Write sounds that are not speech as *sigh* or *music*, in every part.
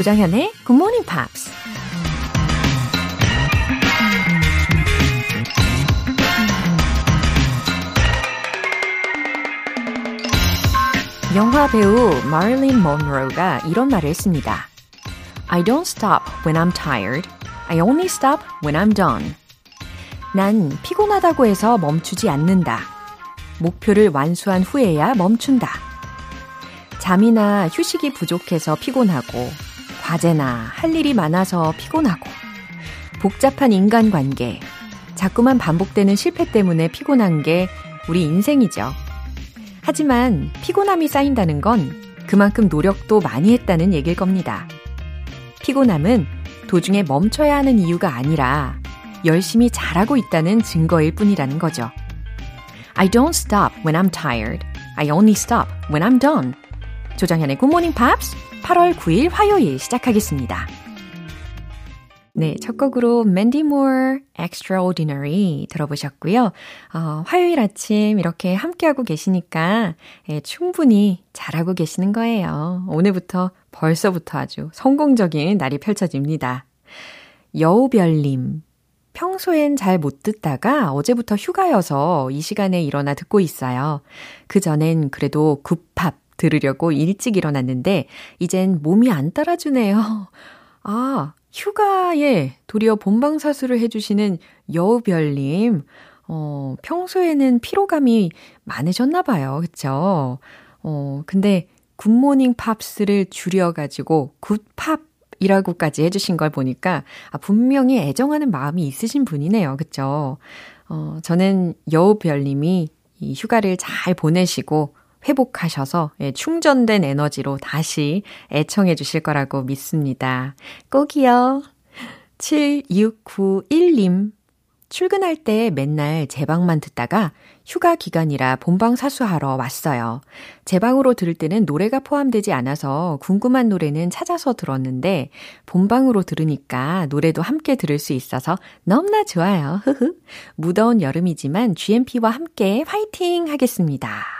조장현의 Good Morning Pops. 영화 배우 마릴린 먼로가 이런 말을 했습니다. I don't stop when I'm tired. I only stop when I'm done. 난 피곤하다고 해서 멈추지 않는다. 목표를 완수한 후에야 멈춘다. 잠이나 휴식이 부족해서 피곤하고, 과제나 할 일이 많아서 피곤하고, 복잡한 인간관계, 자꾸만 반복되는 실패 때문에 피곤한 게 우리 인생이죠. 하지만 피곤함이 쌓인다는 건 그만큼 노력도 많이 했다는 얘길 겁니다. 피곤함은 도중에 멈춰야 하는 이유가 아니라 열심히 잘하고 있다는 증거일 뿐이라는 거죠. I don't stop when I'm tired. I only stop when I'm done. 조정현의 Good Morning Pops 8월 9일 화요일 시작하겠습니다. 네, 첫 곡으로 Mandy Moore Extraordinary 들어보셨고요. 어, 화요일 아침 이렇게 함께하고 계시니까 예, 충분히 잘하고 계시는 거예요. 오늘부터 벌써부터 아주 성공적인 날이 펼쳐집니다. 여우별님, 평소엔 잘 못 듣다가 어제부터 휴가여서 이 시간에 일어나 듣고 있어요. 그 전엔 그래도 굿팝 들으려고 일찍 일어났는데 이젠 몸이 안 따라주네요. 아, 휴가에 도리어 본방사수를 해주시는 여우별님, 어, 평소에는 피로감이 많으셨나 봐요. 그쵸? 어, 근데 굿모닝 팝스를 줄여가지고 굿팝 이라고까지 해주신 걸 보니까 아, 분명히 애정하는 마음이 있으신 분이네요. 그쵸? 어, 저는 여우별님이 이 휴가를 잘 보내시고 회복하셔서 예, 충전된 에너지로 다시 애청해 주실 거라고 믿습니다. 꼭이요. 7691님. 출근할 때 맨날 제 방만 듣다가 휴가 기간이라 본방 사수하러 왔어요. 제 방으로 들을 때는 노래가 포함되지 않아서 궁금한 노래는 찾아서 들었는데 본방으로 들으니까 노래도 함께 들을 수 있어서 너무나 좋아요. 흐흐. 무더운 여름이지만 GMP와 함께 화이팅 하겠습니다.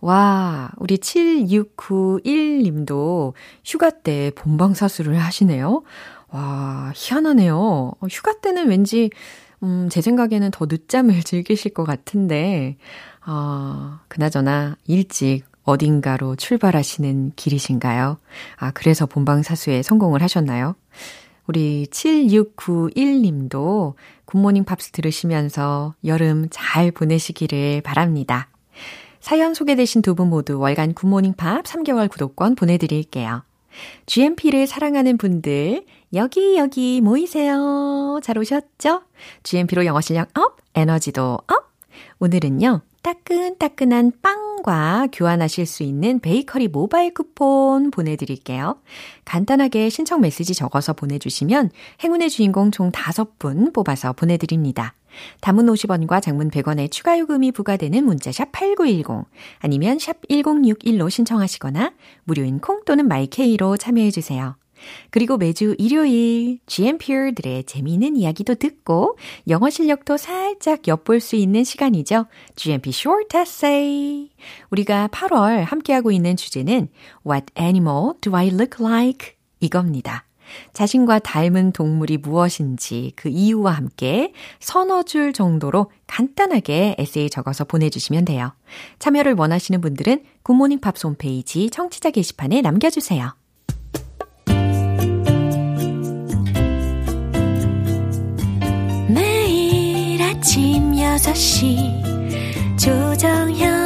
와, 우리 7691님도 휴가 때 본방사수를 하시네요. 와, 희한하네요. 휴가 때는 왠지, 음, 제 생각에는 더 늦잠을 *laughs* 즐기실 것 같은데, 아, 그나저나 일찍 어딘가로 출발하시는 길이신가요? 아, 그래서 본방사수에 성공을 하셨나요? 우리 7691님도 굿모닝 팝스 들으시면서 여름 잘 보내시기를 바랍니다. 사연 소개되신 두 분 모두 월간 굿모닝 팝 3개월 구독권 보내드릴게요. GMP를 사랑하는 분들, 여기, 여기 모이세요. 잘 오셨죠? GMP로 영어 실력 up, 에너지도 up. 오늘은요, 따끈따끈한 빵과 교환하실 수 있는 베이커리 모바일 쿠폰 보내드릴게요. 간단하게 신청 메시지 적어서 보내주시면 행운의 주인공 총 5분 뽑아서 보내드립니다. 단문 50원과 장문 100원의 추가 요금이 부과되는 문자샵 8910 아니면 샵 1061로 신청하시거나 무료인 콩 또는 마이케이로 참여해 주세요. 그리고 매주 일요일 GMP들의 재미있는 이야기도 듣고 영어 실력도 살짝 엿볼 수 있는 시간이죠. GMP Short Essay. 우리가 8월 함께하고 있는 주제는 What animal do I look like? 이겁니다. 자신과 닮은 동물이 무엇인지 그 이유와 함께 서너 줄 정도로 간단하게 에세이 적어서 보내주시면 돼요. 참여를 원하시는 분들은 굿모닝 팝스 홈페이지 청취자 게시판에 남겨주세요. 매일 아침 6시 조정현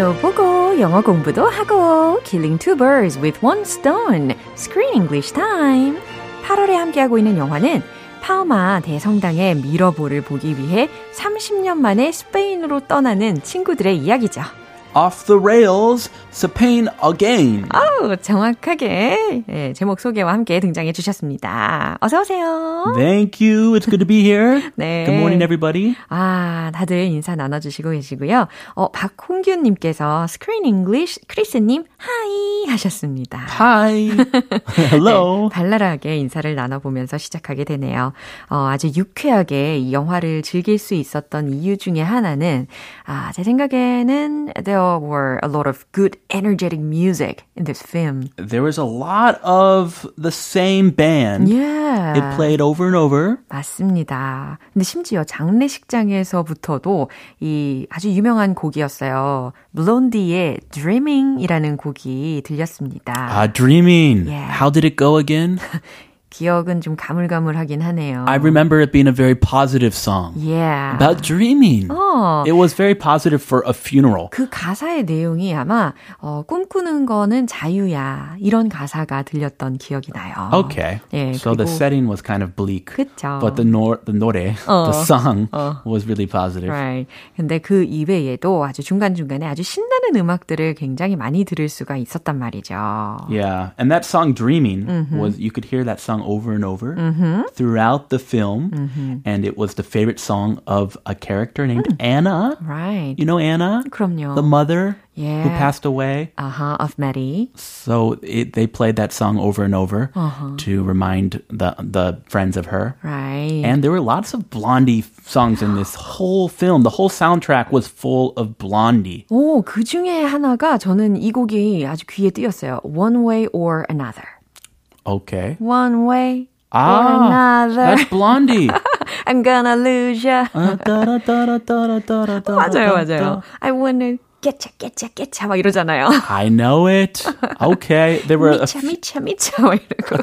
영화도 보고 영어 공부도 하고 Killing two birds with one stone. Screen English time. 8월에 함께하고 있는 영화는 파마 대성당의 미러볼을 보기 위해 30년 만에 스페인으로 떠나는 친구들의 이야기죠. Off the rails, Spain again. 아우, 정확하게 네, 제목 소개와 함께 등장해 주셨습니다. 어서 오세요. Thank you. It's good to be here. *laughs* 네. Good morning, everybody. 아, 다들 인사 나눠주시고 계시고요. 어, 박홍균님께서 Screen English 크리스님 하이 하셨습니다. Hi. *laughs* Hello. 네, 발랄하게 인사를 나눠보면서 시작하게 되네요. 어, 아주 유쾌하게 이 영화를 즐길 수 있었던 이유 중에 하나는 아, 제 생각에는 there were a lot of good energetic music in this film. There was a lot of the same band. Yeah. It played over and over. 맞습니다. 근데 심지어 장례식장에서부터도 이 아주 유명한 곡이었어요. 블론디의 Dreaming이라는 곡이 들렸습니다. Ah, dreaming. Yeah. How did it go again? *laughs* 기억은 좀 가물가물하긴 하네요. I remember it being a very positive song Yeah. about dreaming. 어, It was very positive for a funeral. 그 가사의 내용이 아마 어, 꿈꾸는 거는 자유야 이런 가사가 들렸던 기억이 나요. Okay. 예, so the setting was kind of bleak. 그쵸. But the nor the 노래, the song was really positive. Right. 근데 그 이외에도 아주 중간중간에 아주 신나는 음악들을 굉장히 많이 들을 수가 있었단 말이죠. Yeah, and that song "Dreaming" was you could hear that song over and over throughout the film, and it was the favorite song of a character named Anna. Right. You know Anna, 그럼요. the mother who Yeah. passed away. 아하, of Maddie. So it, they played that song over and over to remind the the friends of her. Right. And there were lots of Blondie songs in this *gasps* whole film. The whole soundtrack was full of Blondie. 오, 그 중에 하나가 저는 이 곡이 아주 귀에 띄었어요. One way or another. Okay. One way or Ah, another. that's Blondie. *laughs* I'm gonna lose ya. 맞아요, 맞아요. I wanna getcha, getcha, getcha 막 이러잖아요. I know it. Okay. There were 미차 막 이러고.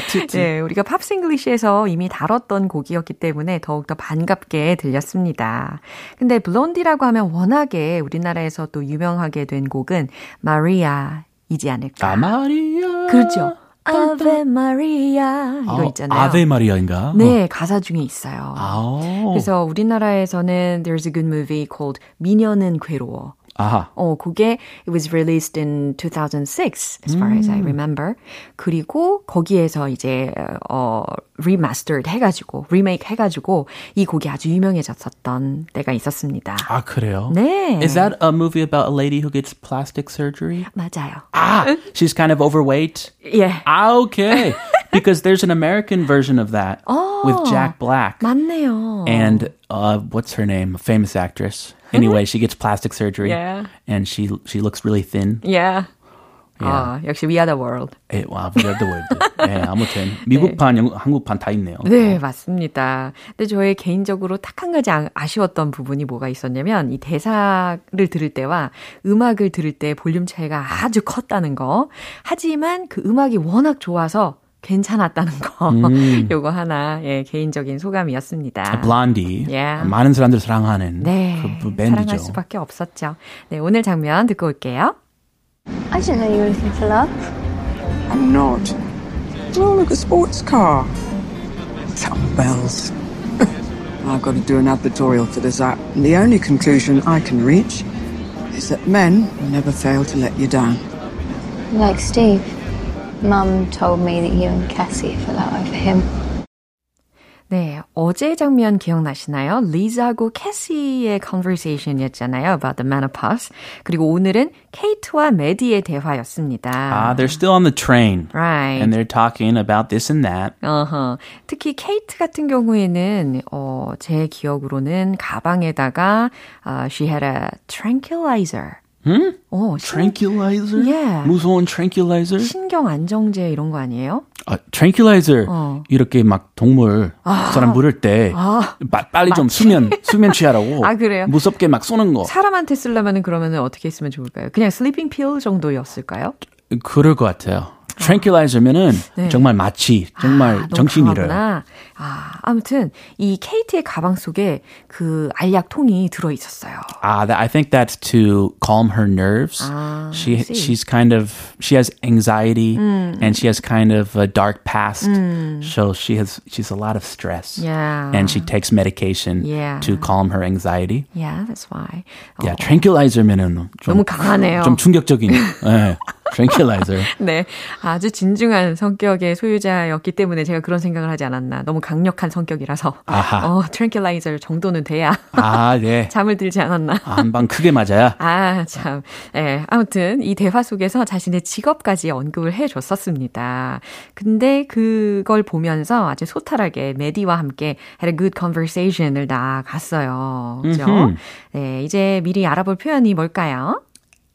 few. 네, 우리가 팝싱글리시에서 이미 다뤘던 곡이었기 때문에 더욱더 반갑게 들렸습니다. 근데 블론디라고 하면 워낙에 우리나라에서 또 유명하게 된 곡은 마리아이지 않을까. 아, 마리아. 그렇죠. 아베 마리아 이거 있잖아요. 아베 마리아인가? 네, 가사 중에 있어요. 아. 그래서 우리나라에서는 there's a good movie called 미녀는 괴로워. 아하. 어, 그게 it was released in 2006 as far as I remember. 그리고 거기에서 이제 어 remastered 해 가지고 리메이크 해 가지고 이 곡이 아주 유명해졌었던 때가 있었습니다. 아, 그래요? 네. Is that a movie about a lady who gets plastic surgery? 맞아요. Ah, *laughs* she's kind of overweight. 예. Ah, okay. because there's an American version of that with Jack Black. 맞네요. and uh, what's her name? A famous actress. Anyway, she gets plastic surgery, Yeah. and she she looks really thin. yeah. 아, 역시 We Are the World. 예, 와, weird the word. 네, 아무튼 미국판, 영국, 한국판 다 있네요. 네, 맞습니다. 근데 저의 개인적으로 딱 한 가지 아- 아쉬웠던 부분이 뭐가 있었냐면 이 대사를 들을 때와 음악을 들을 때 볼륨 차이가 아주 컸다는 거. 하지만 그 음악이 워낙 좋아서 괜찮았다는 거. 요거 하나 예, 개인적인 소감이었습니다. Blondie. Yeah. 많은 사람들 사랑하는 네, 그 사랑할 밴드죠. 수밖에 없었죠. 네, 오늘 장면 듣고 올게요. I didn't know you were looking for love. I'm not. Oh, look, a sports car. Some bells. I've got to do an advertorial for this app, and the only conclusion I can reach is that men never fail to let you down. Like Steve. Mum told me that you and Cassie fell out over him. 네, 어제 장면 기억나시나요? 리즈하고 캐시의 conversation이었잖아요. about the menopause. 그리고 오늘은 케이트와 메디의 대화였습니다. Ah, they're still on the train. Right. And they're talking about this and that. 어허. 특히 케이트 같은 경우에는 어, 제 기억으로는 가방에다가 어, she had a tranquilizer. 음? 어, 신, Tranquilizer? Yeah. 무서운 tranquilizer? 신경 안정제 이런 거 아니에요? 아, tranquilizer 어. 이렇게 막 동물 사람 물을 때 아. 빠- 빨리 좀 수면 수면 취하라고 *laughs* 아, 그래요? 무섭게 막 쏘는 거 사람한테 쓰려면은 그러면은 어떻게 했으면 좋을까요? 그냥 sleeping pill 정도였을까요? 그럴 것 같아요. Tranquilizer면은 네. 정말 마취, 정말 아, 정신이 잃어요. 아, 아무튼 이 케이트의 가방 속에 그 알약통이 들어 있었어요. Ah, that, I think that's to calm her nerves. Ah, she she's kind of she has anxiety and she has kind of a dark past. So she has she's a lot of stress. Yeah. And she takes medication Yeah. to calm her anxiety. Yeah, that's why. Yeah, 어, tranquilizer면은 좀, 너무 강하네요. 좀 충격적인. 네, tranquilizer. *laughs* 네, 아주 진중한 성격의 소유자였기 때문에 제가 그런 생각을 하지 않았나. 너무 강력한 성격이라서. 아하. 어, 트랭킬라이저 정도는 돼야 아, 네. *laughs* 잠을 들지 않았나. 한 방 크게 맞아야. 아, 참. 예, 아무튼 이 대화 속에서 자신의 직업까지 언급을 해 줬었습니다. 근데 그걸 보면서 아주 소탈하게 메디와 함께 had a good conversation을 나갔어요. 그죠? 네, 이제 미리 알아볼 표현이 뭘까요?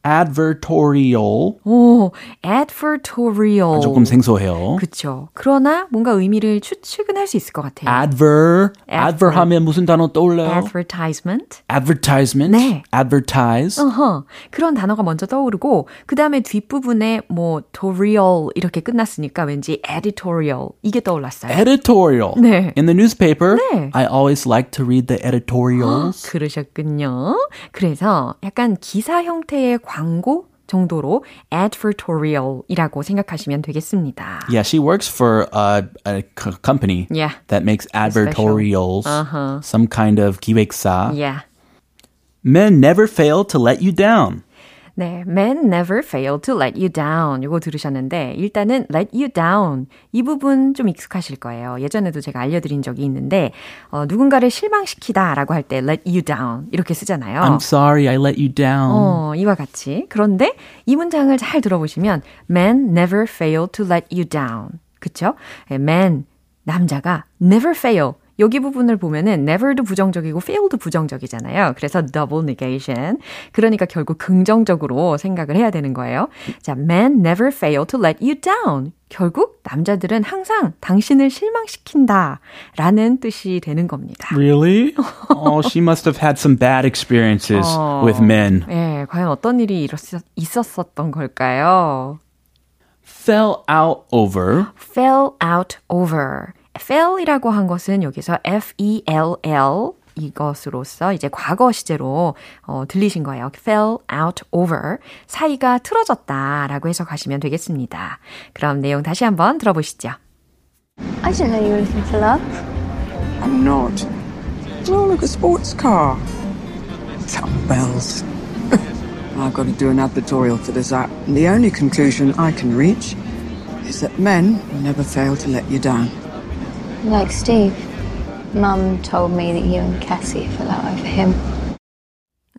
Advertorial. 오, advertorial. 조금 생소해요. 그쵸. 그러나 뭔가 의미를 추측은 할 수 있을 것 같아요. adver. Adver. 하면 무슨 단어 떠올려요? advertisement. advertisement. 네. advertise. 어허, 그런 단어가 먼저 떠오르고 그 다음에 뒷부분에 뭐 torial 이렇게 끝났으니까 왠지 editorial 이게 떠올랐어요. editorial. 네. In the newspaper, 네. I always like to read the editorials. 그러셨군요. 그래서 약간 기사 형태의 광고 정도로 advertorial이라고 생각하시면 되겠습니다. Yeah, she works for a, a c- company Yeah. that makes advertorials. Uh-huh. Some kind of 기획사. Yeah. Men never fail to let you down. 네, men never fail to let you down. 이거 들으셨는데 일단은 let you down 이 부분 좀 익숙하실 거예요. 예전에도 제가 알려드린 적이 있는데 어, 누군가를 실망시키다라고 할 때 let you down 이렇게 쓰잖아요. I'm sorry I let you down. 어, 이와 같이. 그런데 이 문장을 잘 들어보시면 men never fail to let you down. 그쵸? 예, man, 남자가 never fail. 여기 부분을 보면은 never도 부정적이고 fail도 부정적이잖아요. 그래서 double negation. 그러니까 결국 긍정적으로 생각을 해야 되는 거예요. 자, men never fail to let you down. 결국 남자들은 항상 당신을 실망시킨다 라는 뜻이 되는 겁니다. Really? oh, she must have had some bad experiences 어. with men. 예, 과연 어떤 일이 일었- 있었었던 걸까요? Fell out over. fell out over. Fell이라고 한 것은 여기서 F-E-L-L 이것으로서 이제 과거 시제로 어, 들리신 거예요. fell out over. 사이가 틀어졌다 라고 해석하시면 되겠습니다. 그럼 내용 다시 한번 들어보시죠. I didn't know you were looking for love. I'm not. Oh, look, a sports car. Some bells. I've got to do an advertorial for this app, and the only conclusion I can reach is that men never fail to let you down. Like Steve. Mum told me that you and Cassie fell out over him.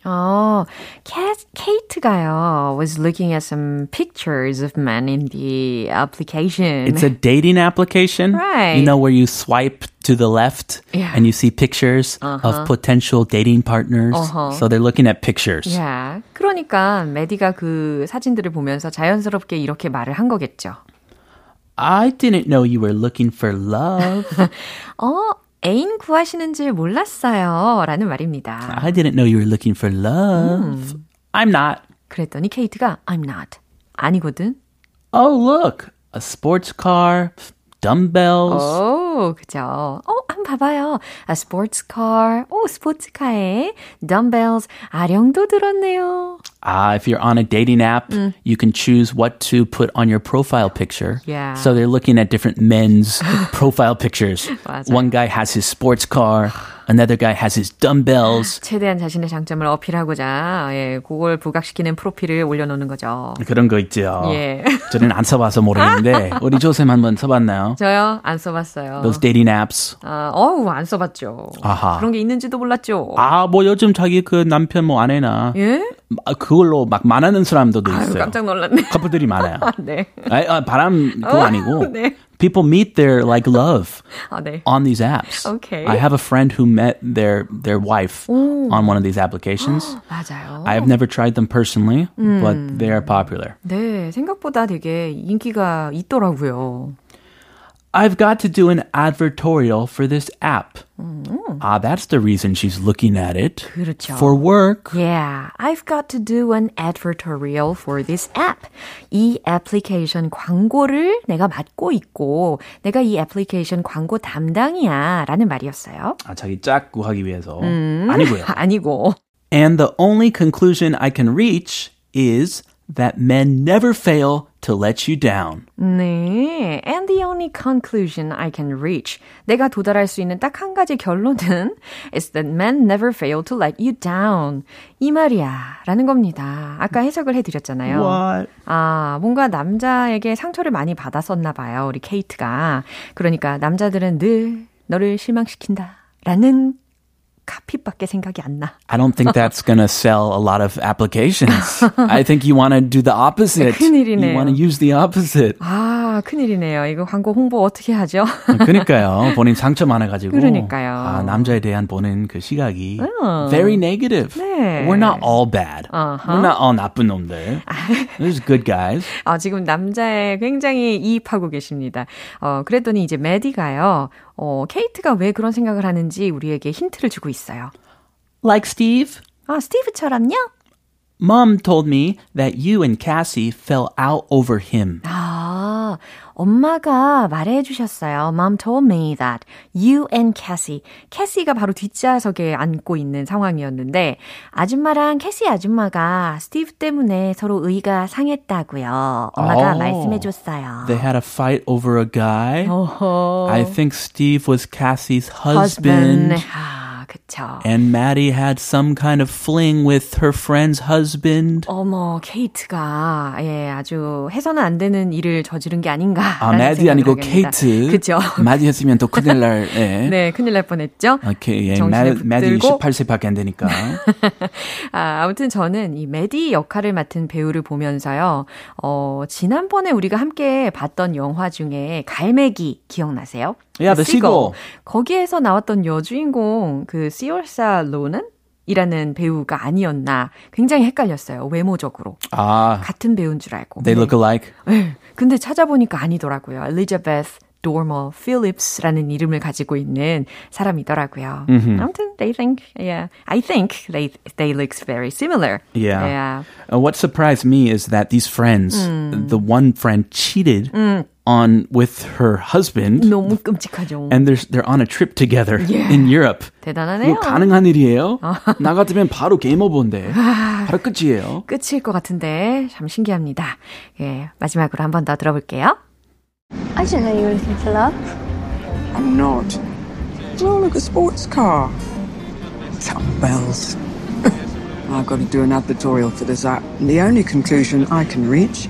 어, 케, 케이트가요 was looking at some pictures of men in the application. It's a dating application. Right. You know, where you swipe to the left Yeah. and you see pictures of potential dating partners. Uh-huh. So they're looking at pictures. Yeah. 그러니까 메디가 그 사진들을 보면서 자연스럽게 이렇게 말을 한 거겠죠. I didn't know you were looking for love. *laughs* 어, 애인 구하시는 줄 몰랐어요. 라는 말입니다. I didn't know you were looking for love. I'm not. 그랬더니 케이트가 I'm not. 아니거든. Oh, look. A sports car, dumbbells. 오, 그죠. 어, 한번 봐봐요. A sports car. 오, 스포츠카에 dumbbells. 아령도 들었네요. Ah, if you're on a dating app, you can choose what to put on your profile picture. Yeah. So they're looking at different men's *laughs* profile pictures. 맞아요. One guy has his sports car, Another guy has his dumbbells. 최대한 자신의 장점을 어필하고자 예, 그걸 부각시키는 프로필을 올려놓는 거죠. 그런 거 있죠. 예. *laughs* 저는 안 써봐서 모르는데 우리 조쌤 한번 써봤나요? 저요? 안 써봤어요. Those dating apps. 아, 어우, 안 써봤죠. 아하. 그런 게 있는지도 몰랐죠. 아, 뭐 요즘 자기 그 남편 뭐 아내나 예? 아, 그걸로 막 만나는 사람들도 아유, 있어요. 깜짝 놀랐네. 커플들이 많아요. *laughs* 네. 아, 아, 바람 그거 아니고. *laughs* 네. People meet their like love 아, 네. on these apps. Okay. I have a friend who met their their wife on one of these applications. *gasps* 맞아요. I've never tried them personally, but they are popular. 네, 생각보다 되게 인기가 있더라고요. I've got to do an advertorial for this app. Ah, that's the reason she's looking at it. 그렇죠. For work. Yeah, I've got to do an advertorial for this app. 이 애플리케이션 광고를 내가 맡고 있고 내가 이 애플리케이션 광고 담당이야 라는 말이었어요. 아, 자기 짝 구하기 위해서. 아니고요. 아니고. *laughs* And the only conclusion I can reach is that men never fail to let you down. 네. And the only conclusion I can reach. 내가 도달할 수 있는 딱 한 가지 결론은 is that men never fail to let you down. 이 말이야. 라는 겁니다. 아까 해석을 해드렸잖아요. What? 아, 뭔가 남자에게 상처를 많이 받았었나 봐요. 우리 케이트가. 그러니까 남자들은 늘 너를 실망시킨다. 라는 카피밖에 생각이 안 나. I don't think that's going to sell a lot of applications. I think you want to do the opposite. 큰일이네요. You want to use the opposite. 아, 큰일이네요. 이거 광고 홍보 어떻게 하죠? 그러니까요. 본인 상처 많아 가지고. 그러니까요. 아, 남자에 대한 보는 그 시각이 어. very negative. 네. We're not all bad. 어허. We're not all 나쁜 놈들. There's good guys. 아, 지금 남자에 굉장히 이입하고 계십니다. 어, 그랬더니 이제 메디가요. 어, 케이트가 왜 그런 생각을 하는지 우리에게 힌트를 주고 있어요. Like Steve. 아, 스티브처럼요? Mom told me that you and Cassie fell out over him. 아, 엄마가 말해 주셨어요. Mom told me that you and Cassie. 캐시가 바로 뒷좌석에 앉고 있는 상황이었는데 아줌마랑 캐시 아줌마가 스티브 때문에 서로 의가 상했다고요. 엄마가 오. 말씀해 줬어요. They had a fight over a guy. 어허. I think Steve was Cassie's husband. 아, 그쵸. And Maddie had some kind of fling with her friend's husband. 어머, 케이트가, 예, 아주 해서는 안 되는 일을 저지른 게 아닌가. 아, 마디 아니고 케이트. 그죠. 마디 했으면 또 큰일 날, *laughs* 예. 네, 큰일 날 뻔했죠. 오케이, 예. 마- 마디 붙들고. 18세밖에 안 되니까. *laughs* 아, 아무튼 저는 이 메디 역할을 맡은 배우를 보면서요, 어, 지난번에 우리가 함께 봤던 영화 중에 갈매기 기억나세요? Yeah, the seagull. 거기에서 나왔던 여주인공, 그, 시올사 로는? 이라는 배우가 아니었나 굉장히 헷갈렸어요 외모적으로 아, 같은 배우인 줄 알고 they 네. look alike. 네, 근데 찾아보니까 아니더라고요. 엘리자베스 도머 필립스라는 이름을 가지고 있는 사람이더라고요. 아무튼 they think, yeah, I think they they look very similar. Yeah. yeah. Uh, what surprised me is that these friends, the one friend cheated on with her husband, 너무 끔찍하죠. and they're they're on a trip together in Europe. 대단하네요. 이거 가능한 일이에요? 나 같으면 바로 게임 오버인데 바로 끝이에요. 끝일 것 같은데 참 신기합니다. 예, 마지막으로 한 번 더 들어볼게요. I didn't know you were looking for love. I'm not. Oh, look, a sports car. Bells. *laughs* I've got to do an advertorial for this app, and the only conclusion I can reach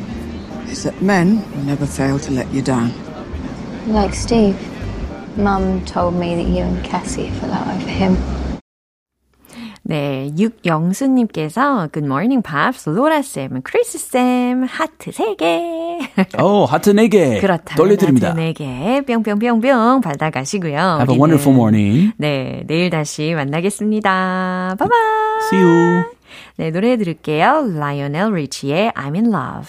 is that men will never fail to let you down. Like Steve. Mum told me that you and Cassie fell out over him. 네, 육영수님께서 Good morning, Pops. 로라쌤, 크리스쌤, 하트 3개. 오, 하트 4개 그렇다면 돌려드립니다. 하트 4개 뿅뿅뿅뿅 받아가시고요. Have a 우리는, wonderful morning. 네, 내일 다시 만나겠습니다. 바이바이. See you. 네, 노래 들을게요. 라이오넬 리치의 I'm in love.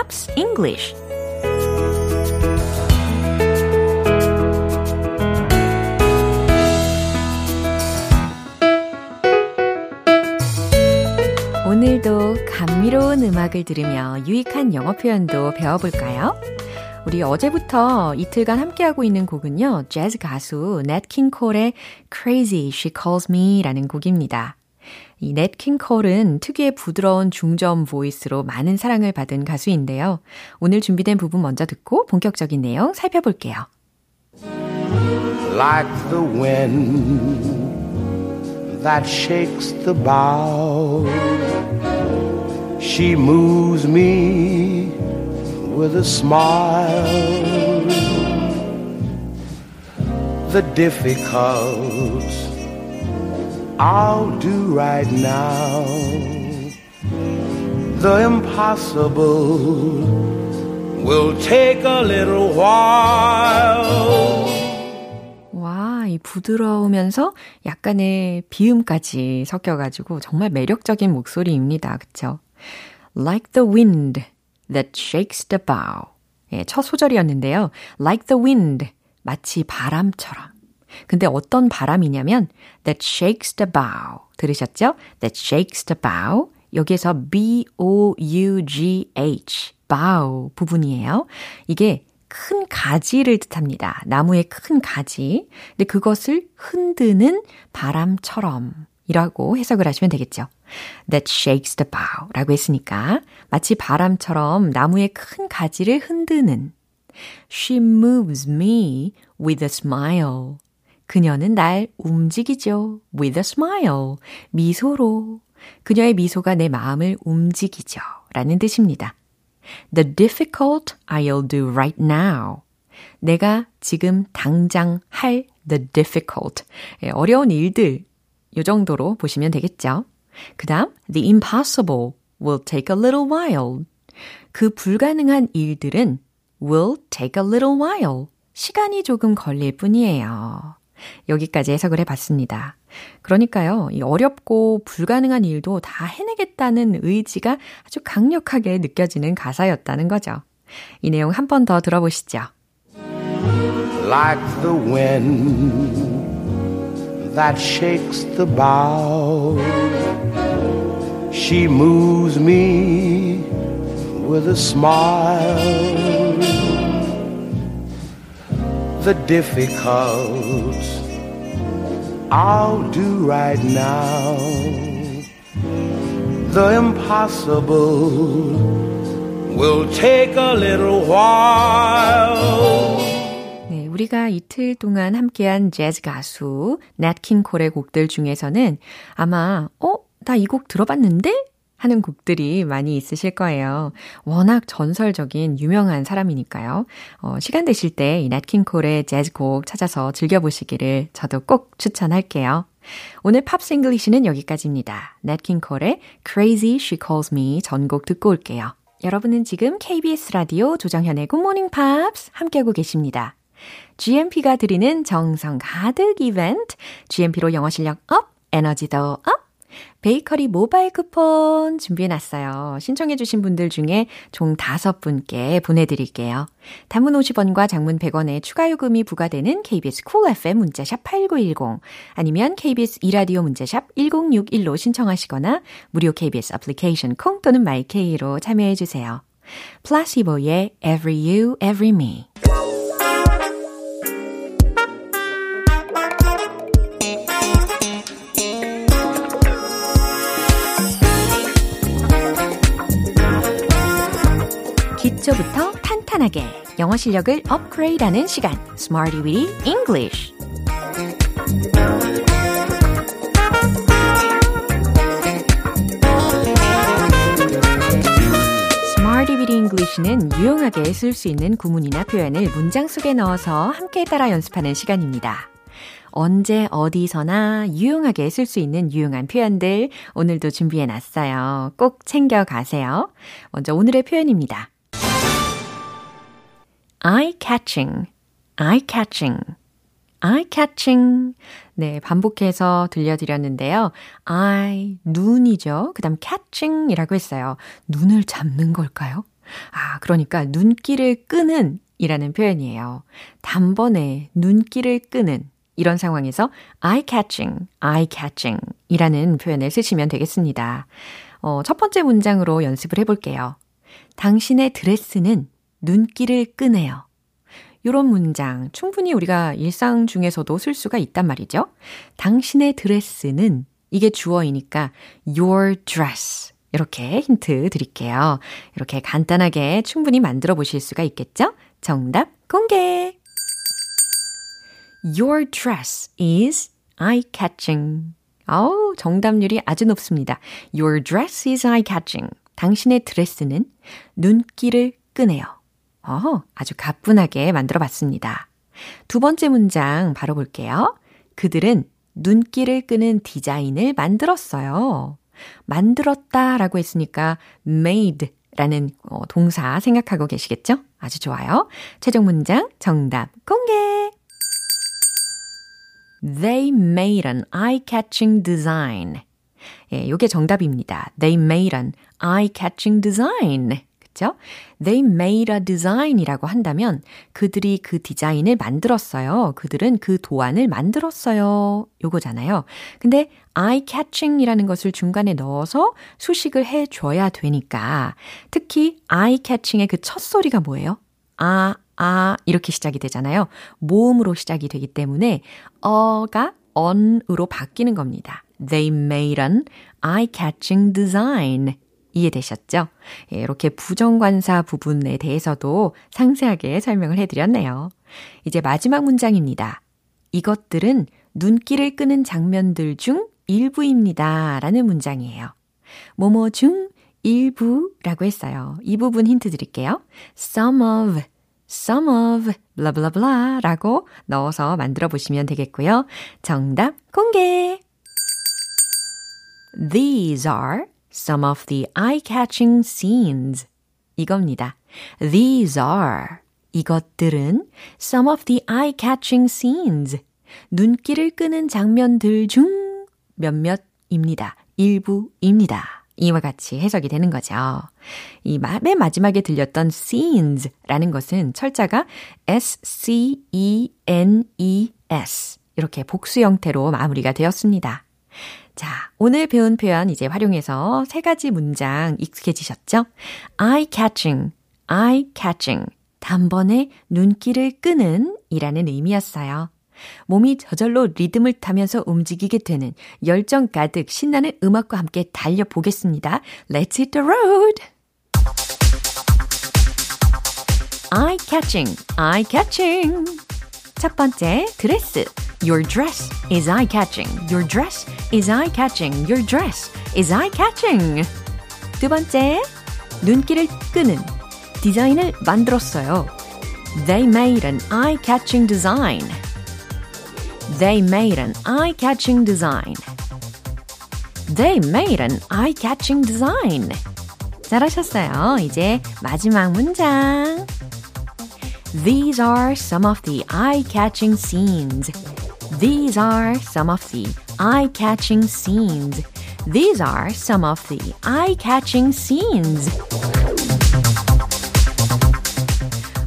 Pops English 오늘도 감미로운 음악을 들으며 유익한 영어 표현도 배워볼까요? 우리 어제부터 이틀간 함께하고 있는 곡은요, 재즈 가수 냇 킹 콜의 Crazy She Calls Me라는 곡입니다. 이 넷킹 콜은 특유의 부드러운 중저음 보이스로 많은 사랑을 받은 가수인데요. 오늘 준비된 부분 먼저 듣고 본격적인 내용 살펴볼게요. like the wind that shakes the bough. She moves me with a smile. The difficult I'll do right now. The impossible will take a little while. 와, 이 부드러우면서 약간의 비음까지 섞여가지고 정말 매력적인 목소리입니다. 그쵸? Like the wind that shakes the bough. 예, 첫 소절이었는데요. Like the wind. 마치 바람처럼. 근데 어떤 바람이냐면 that shakes the bough. 들으셨죠? that shakes the bough. 여기에서 B-O-U-G-H. bough 부분이에요. 이게 큰 가지를 뜻합니다. 나무의 큰 가지. 근데 그것을 흔드는 바람처럼 이라고 해석을 하시면 되겠죠. That shakes the bough 라고 했으니까 마치 바람처럼 나무의 큰 가지를 흔드는 She moves me with a smile. 그녀는 날 움직이죠. with a smile. 미소로. 그녀의 미소가 내 마음을 움직이죠. 라는 뜻입니다. The difficult I'll do right now. 내가 지금 당장 할 the difficult. 어려운 일들. 요 정도로 보시면 되겠죠. 그 다음, the impossible will take a little while. 그 불가능한 일들은 will take a little while. 시간이 조금 걸릴 뿐이에요. 여기까지 해석을 해봤습니다. 그러니까요, 이 어렵고 불가능한 일도 다 해내겠다는 의지가 아주 강력하게 느껴지는 가사였다는 거죠. 이 내용 한 번 더 들어보시죠. Like the wind that shakes the bough, she moves me with a smile. The difficult I'll do right now. The impossible will take a little while. 네, 우리가 이틀 동안 함께한 재즈 가수 냇 킹 콜의 곡들 중에서는 아마 어? 나 이 곡 들어봤는데? 하는 곡들이 많이 있으실 거예요. 워낙 전설적인 유명한 사람이니까요. 어, 시간 되실 때 이 냇 킹 콜의 재즈 곡 찾아서 즐겨보시기를 저도 꼭 추천할게요. 오늘 Pops English는 여기까지입니다. 냇 킹 콜의 Crazy She Calls Me 전곡 듣고 올게요. 여러분은 지금 KBS 라디오 조정현의 굿모닝 팝스 함께하고 계십니다. GMP가 드리는 정성 가득 이벤트, GMP로 영어 실력 up, 에너지도 up, 베이커리 모바일 쿠폰 준비해놨어요. 신청해주신 분들 중에 총 5분께 보내드릴게요. 단문 50원과 장문 100원의 추가 요금이 부과되는 KBS Cool FM 문자샵 8910 아니면 KBS 이라디오 문자샵 1061로 신청하시거나 무료 KBS 애플리케이션 콩 또는 마이케이로 참여해주세요. 플라시보의 Every You, Every Me 기초부터 탄탄하게 영어 실력을 업그레이드하는 시간 Smarty Weedy English Smarty Weedy English는 유용하게 쓸 수 있는 구문이나 표현을 문장 속에 넣어서 함께 따라 연습하는 시간입니다. 언제 어디서나 유용하게 쓸 수 있는 유용한 표현들 오늘도 준비해 놨어요. 꼭 챙겨 가세요. 먼저 오늘의 표현입니다. Eye-catching, eye-catching, eye-catching. 네, 반복해서 들려드렸는데요. eye, 눈이죠. 그 다음 catching이라고 했어요. 눈을 잡는 걸까요? 아, 그러니까 눈길을 끄는 이라는 표현이에요. 단번에 눈길을 끄는 이런 상황에서 eye-catching, eye-catching 이라는 표현을 쓰시면 되겠습니다. 어, 첫 번째 문장으로 연습을 해볼게요. 당신의 드레스는 눈길을 끄네요. 요런 문장 충분히 우리가 일상 중에서도 쓸 수가 있단 말이죠. 당신의 드레스는 이게 주어이니까 your dress. 이렇게 힌트 드릴게요. 이렇게 간단하게 충분히 만들어 보실 수가 있겠죠? 정답 공개! Your dress is eye-catching. 아우, 정답률이 아주 높습니다. Your dress is eye-catching. 당신의 드레스는 눈길을 끄네요. 어, 아주 가뿐하게 만들어 봤습니다. 두 번째 문장 바로 볼게요. 그들은 눈길을 끄는 디자인을 만들었어요. 만들었다 라고 했으니까 made 라는 어, 동사 생각하고 계시겠죠? 아주 좋아요. 최종 문장 정답 공개! They made an eye-catching design. 예, 요게 정답입니다. They made an eye-catching design. 그쵸? They made a design이라고 한다면 그들이 그 디자인을 만들었어요. 그들은 그 도안을 만들었어요. 요거잖아요. 근데 eye-catching이라는 것을 중간에 넣어서 수식을 해 줘야 되니까 특히 eye-catching의 그 첫 소리가 뭐예요? 아, 아 이렇게 시작이 되잖아요. 모음으로 시작이 되기 때문에 어가 on으로 바뀌는 겁니다. They made an eye-catching design. 이해되셨죠? 예, 이렇게 부정관사 부분에 대해서도 상세하게 설명을 해드렸네요. 이제 마지막 문장입니다. 이것들은 눈길을 끄는 장면들 중 일부입니다. 라는 문장이에요. 뭐뭐 중 일부라고 했어요. 이 부분 힌트 드릴게요. Some of, some of, blah 라고 넣어서 만들어 보시면 되겠고요. 정답 공개! These are some of the eye-catching scenes. 이겁니다. These are 이것들은 some of the eye-catching scenes. 눈길을 끄는 장면들 중 몇몇입니다. 일부입니다. 이와 같이 해석이 되는 거죠. 이 맨 마지막에 들렸던 scenes라는 것은 철자가 S-C-E-N-E-S 이렇게 복수 형태로 마무리가 되었습니다. 자, 오늘 배운 표현 이제 활용해서 세 가지 문장 익숙해지셨죠? eye-catching, eye-catching. 단번에 눈길을 끄는 이라는 의미였어요. 몸이 저절로 리듬을 타면서 움직이게 되는 열정 가득 신나는 음악과 함께 달려보겠습니다. Let's hit the road! eye-catching, eye-catching. 첫 번째, 드레스. Your dress is eye-catching. Your dress is eye-catching. Your dress is eye-catching. 두 번째, 눈길을 끄는 디자인을 만들었어요. They made an eye-catching design. They made an eye-catching design. They made an eye-catching design. 잘하셨어요. 이제 마지막 문장. These are some of the eye-catching scenes. These are some of the eye-catching scenes. These are some of the eye-catching scenes.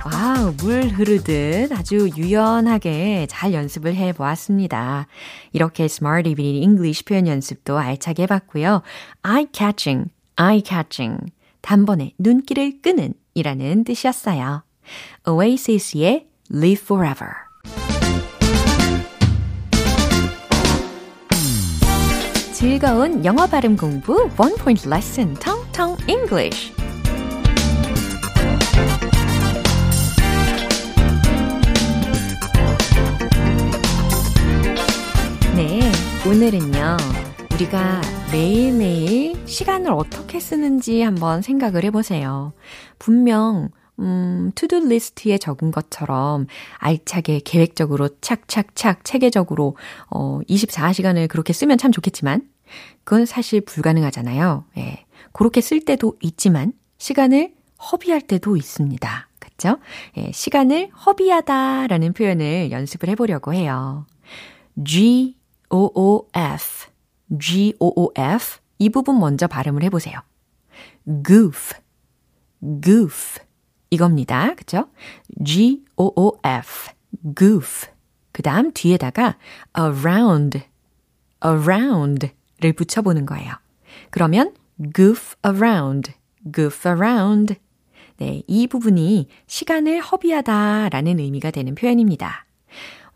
와우, 물 흐르듯 아주 유연하게 잘 연습을 해 보았습니다. 이렇게 Smart Evening English 표현 연습도 알차게 해 봤고요. eye-catching, eye-catching. 단번에 눈길을 끄는 이라는 뜻이었어요. Oasis의 Live Forever. 즐거운 영어 발음 공부 One Point Lesson Tong Tong English. 네, 오늘은요. 우리가 매일매일 시간을 어떻게 쓰는지 한번 생각을 해보세요. 분명 음, to-do 리스트에 적은 것처럼 알차게 계획적으로 착착착 체계적으로 어 24시간을 그렇게 쓰면 참 좋겠지만 그건 사실 불가능하잖아요. 예. 그렇게 쓸 때도 있지만 시간을 허비할 때도 있습니다. 그렇죠? 예, 시간을 허비하다라는 표현을 연습을 해 보려고 해요. G O O F G O O F 이 부분 먼저 발음을 해 보세요. goof goof 이겁니다. 그쵸? G-O-O-F, goof. 그 다음 뒤에다가 around, around를 붙여보는 거예요. 그러면 goof around, goof around. 네, 이 부분이 시간을 허비하다 라는 의미가 되는 표현입니다.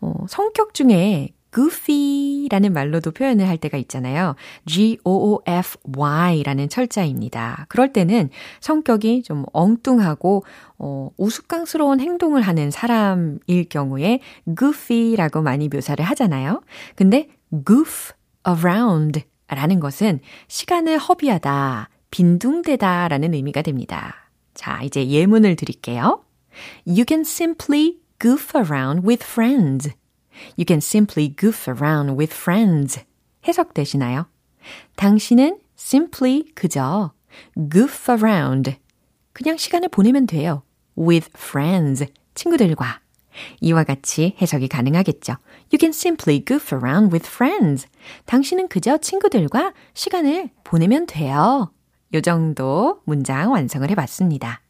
어, 성격 중에 goofy라는 말로도 표현을 할 때가 있잖아요. G-O-O-F-Y라는 철자입니다. 그럴 때는 성격이 좀 엉뚱하고 어, 우스꽝스러운 행동을 하는 사람일 경우에 goofy라고 많이 묘사를 하잖아요. 근데 goof around 라는 것은 시간을 허비하다, 빈둥대다 라는 의미가 됩니다. 자, 이제 예문을 드릴게요. You can simply goof around with friends. You can simply goof around with friends. 해석되시나요? 당신은 simply 그저 goof around. 그냥 시간을 보내면 돼요. with friends. 친구들과. 이와 같이 해석이 가능하겠죠. You can simply goof around with friends. 당신은 그저 친구들과 시간을 보내면 돼요. 요 정도 문장 완성을 해봤습니다.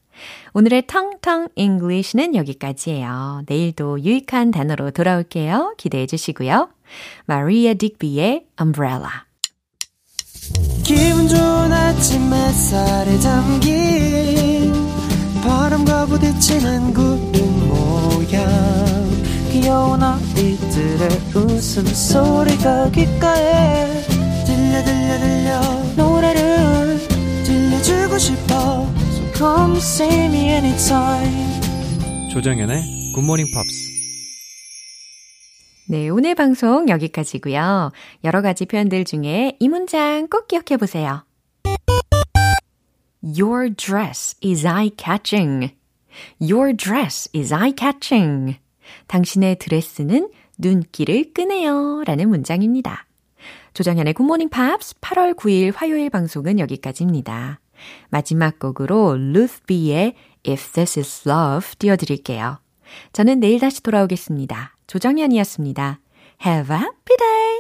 오늘의 텅텅 English는 여기까지예요. 내일도 유익한 단어로 돌아올게요. 기대해 주시고요. 마리아 딕비의 Umbrella. 기분 좋은 아침 햇살에 담긴 바람과 부딪히는 구름 모양 귀여운 아이들의 웃음소리가 귓가에 들려 들려 들려 노래를 들려주고 싶어 come see me anytime 조정연의 굿모닝 팝스 네, 오늘 방송 여기까지고요. 여러 가지 표현들 중에 이 문장 꼭 기억해 보세요. Your dress is eye-catching. Your dress is eye-catching. 당신의 드레스는 눈길을 끄네요. 라는 문장입니다. 조정현의 굿모닝 팝스 8월 9일 화요일 방송은 여기까지입니다. 마지막 곡으로 루스 비의 If This Is Love 띄워드릴게요. 저는 내일 다시 돌아오겠습니다. 조정현이었습니다. Have a happy day!